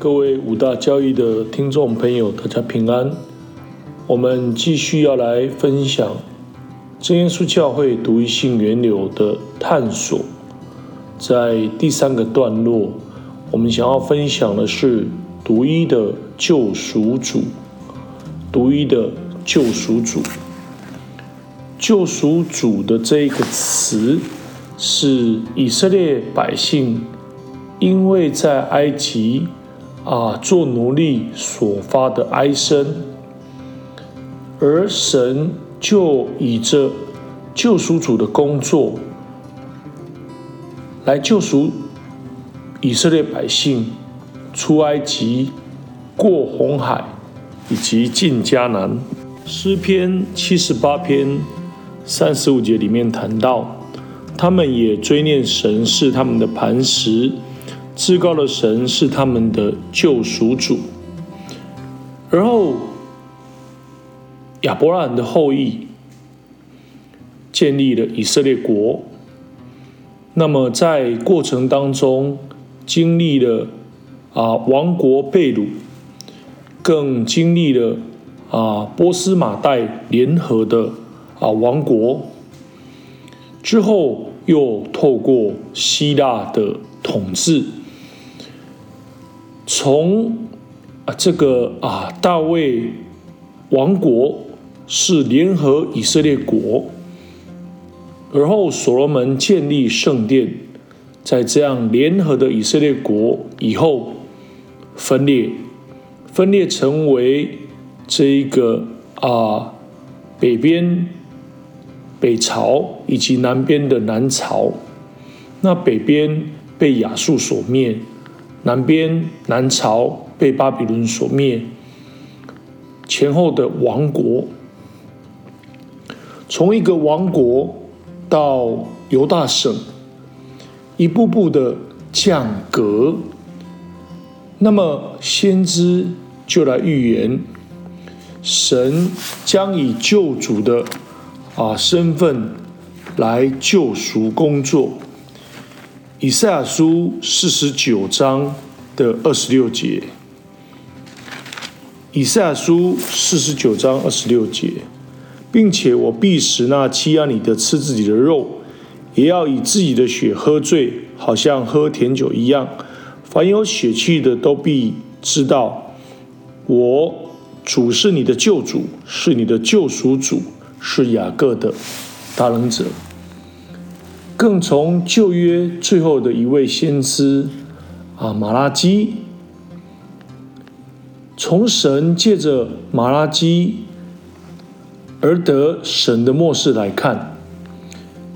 各位五大交易的听众朋友，大家平安。我们继续要来分享真耶稣教会独一性源流的探索。在第三个段落，我们想要分享的是独一的救赎主。独一的救赎主，救赎主的这一个词，是以色列百姓因为在埃及。啊，做奴隶所发的哀声，而神就以这救赎主的工作来救赎以色列百姓出埃及、过红海以及进迦南。诗篇七十八篇三十五节里面谈到，他们也追念神是他们的磐石。至高的神是他们的救赎主，然后亚伯拉罕的后裔建立了以色列国。那么在过程当中，经历了啊王国被掳，更经历了啊波斯马代联合的啊王国，之后又透过希腊的统治。从啊这个啊大卫王国是联合以色列国，而后所罗门建立圣殿，在这样联合的以色列国以后分裂，分裂成为这一个啊北边北朝以及南边的南朝，那北边被亚述所灭。南边南朝被巴比伦所灭，前后的王国，从一个王国到犹大省，一步步的降格。那么先知就来预言，神将以救主的啊身份来救赎工作。以赛亚书四十九章的二十六节，以赛亚书四十九章二十六节，并且我必使那欺压你的吃自己的肉，也要以自己的血喝醉，好像喝甜酒一样。凡有血气的都必知道，我主是你的救主，是你的救赎主，是雅各的大能者。更从旧约最后的一位先知啊马拉基，从神借着马拉基而得神的末世来看，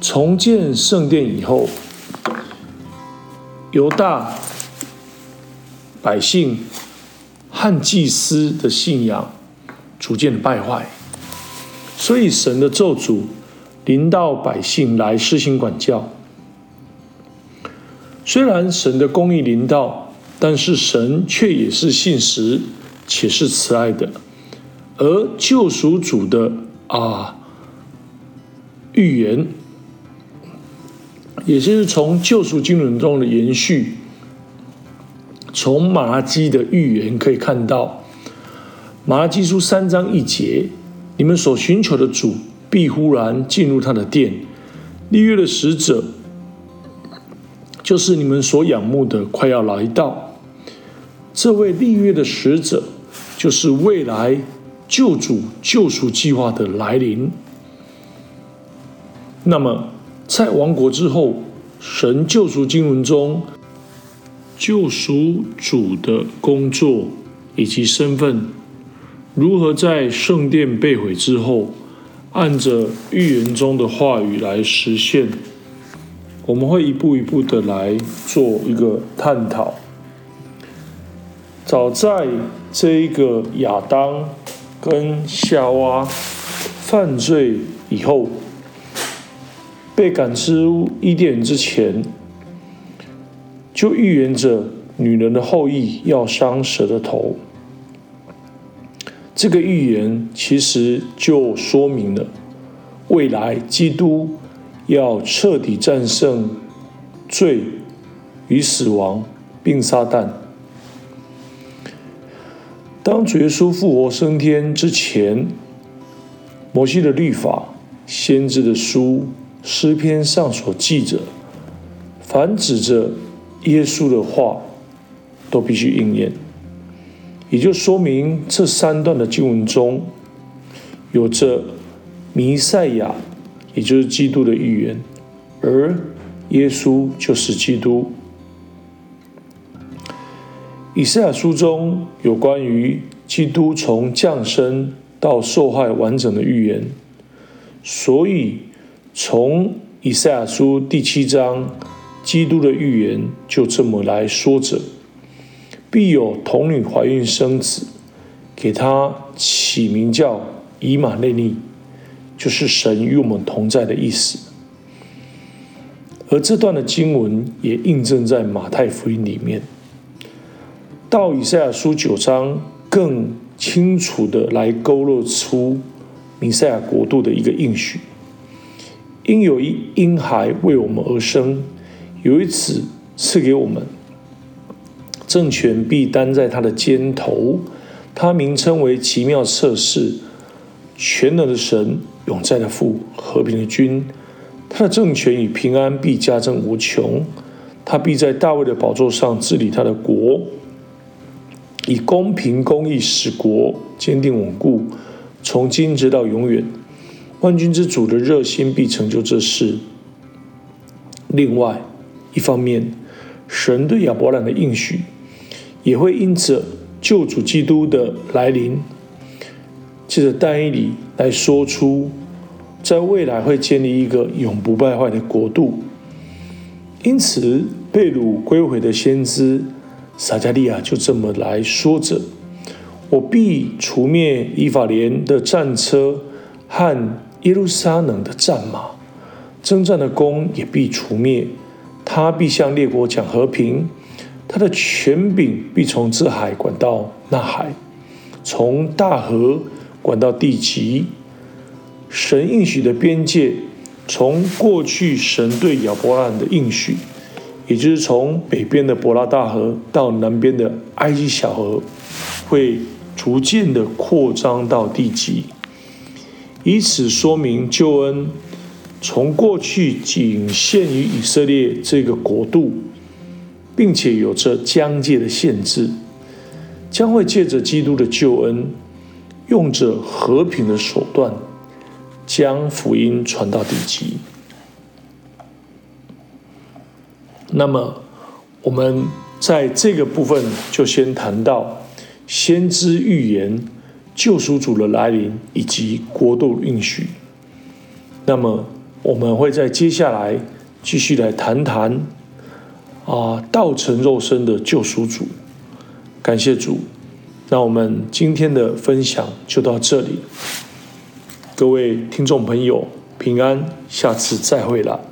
重建圣殿以后，犹大百姓和祭司的信仰逐渐败坏，所以神的咒诅。临到百姓来施行管教，虽然神的公义临到，但是神却也是信实且是慈爱的。而救赎主的啊预言，也就是从救赎经纶中的延续，从马拉基的预言可以看到，马拉基书三章一节，你们所寻求的主。必忽然进入他的殿，立约的使者，就是你们所仰慕的，快要来到。这位立约的使者，就是未来救主救赎计划的来临。那么，在亡国之后，神救赎经文中救赎主的工作以及身份，如何在圣殿被毁之后？按着预言中的话语来实现，我们会一步一步的来做一个探讨。早在这一个亚当跟夏娃犯罪以后，被赶出伊甸之前，就预言着女人的后裔要伤蛇的头。这个预言其实就说明了，未来基督要彻底战胜罪与死亡，并撒旦。当主耶稣复活升天之前，摩西的律法、先知的书、诗篇上所记着，凡指着耶稣的话，都必须应验。也就说明这三段的经文中，有着弥赛亚，也就是基督的预言，而耶稣就是基督。以赛亚书中有关于基督从降生到受害完整的预言，所以从以赛亚书第七章，基督的预言就这么来说着：必有童女怀孕生子，给他起名叫以马内利，就是神与我们同在的意思。而这段的经文也印证在马太福音里面。到以赛亚书九章，更清楚的来勾勒出弥赛亚国度的一个应许。因有一婴孩为我们而生，有一子赐给我们，政权必担在他的肩头。他名称为奇妙测试，全能的神，永在的父，和平的君。他的政权与平安必加增无穷。他必在大卫的宝座上治理他的国。以公平公义使国坚定稳固，从今直到永远。万军之主的热心必成就这事。另外一方面，神对亚伯兰的应许，也会因着救主基督的来临，借着单一理来说出，在未来会建立一个永不败坏的国度。因此，被掳归回的先知。撒加利亚就这么来说着：“我必除灭以法莲的战车和耶路撒冷的战马，征战的弓也必除灭。他必向列国讲和平，他的权柄必从这海管到那海，从大河管到地极。神应许的边界，从过去神对亚伯拉罕的应许。”也就是从北边的伯拉大河到南边的埃及小河，会逐渐的扩张到地极，以此说明救恩从过去仅限于以色列这个国度，并且有着疆界的限制，将会借着基督的救恩，用着和平的手段，将福音传到地极。那么，我们在这个部分就先谈到先知预言、救赎主的来临以及国度应许。那么，我们会在接下来继续来谈谈啊，道成肉身的救赎主。感谢主，那我们今天的分享就到这里。各位听众朋友，平安，下次再会了。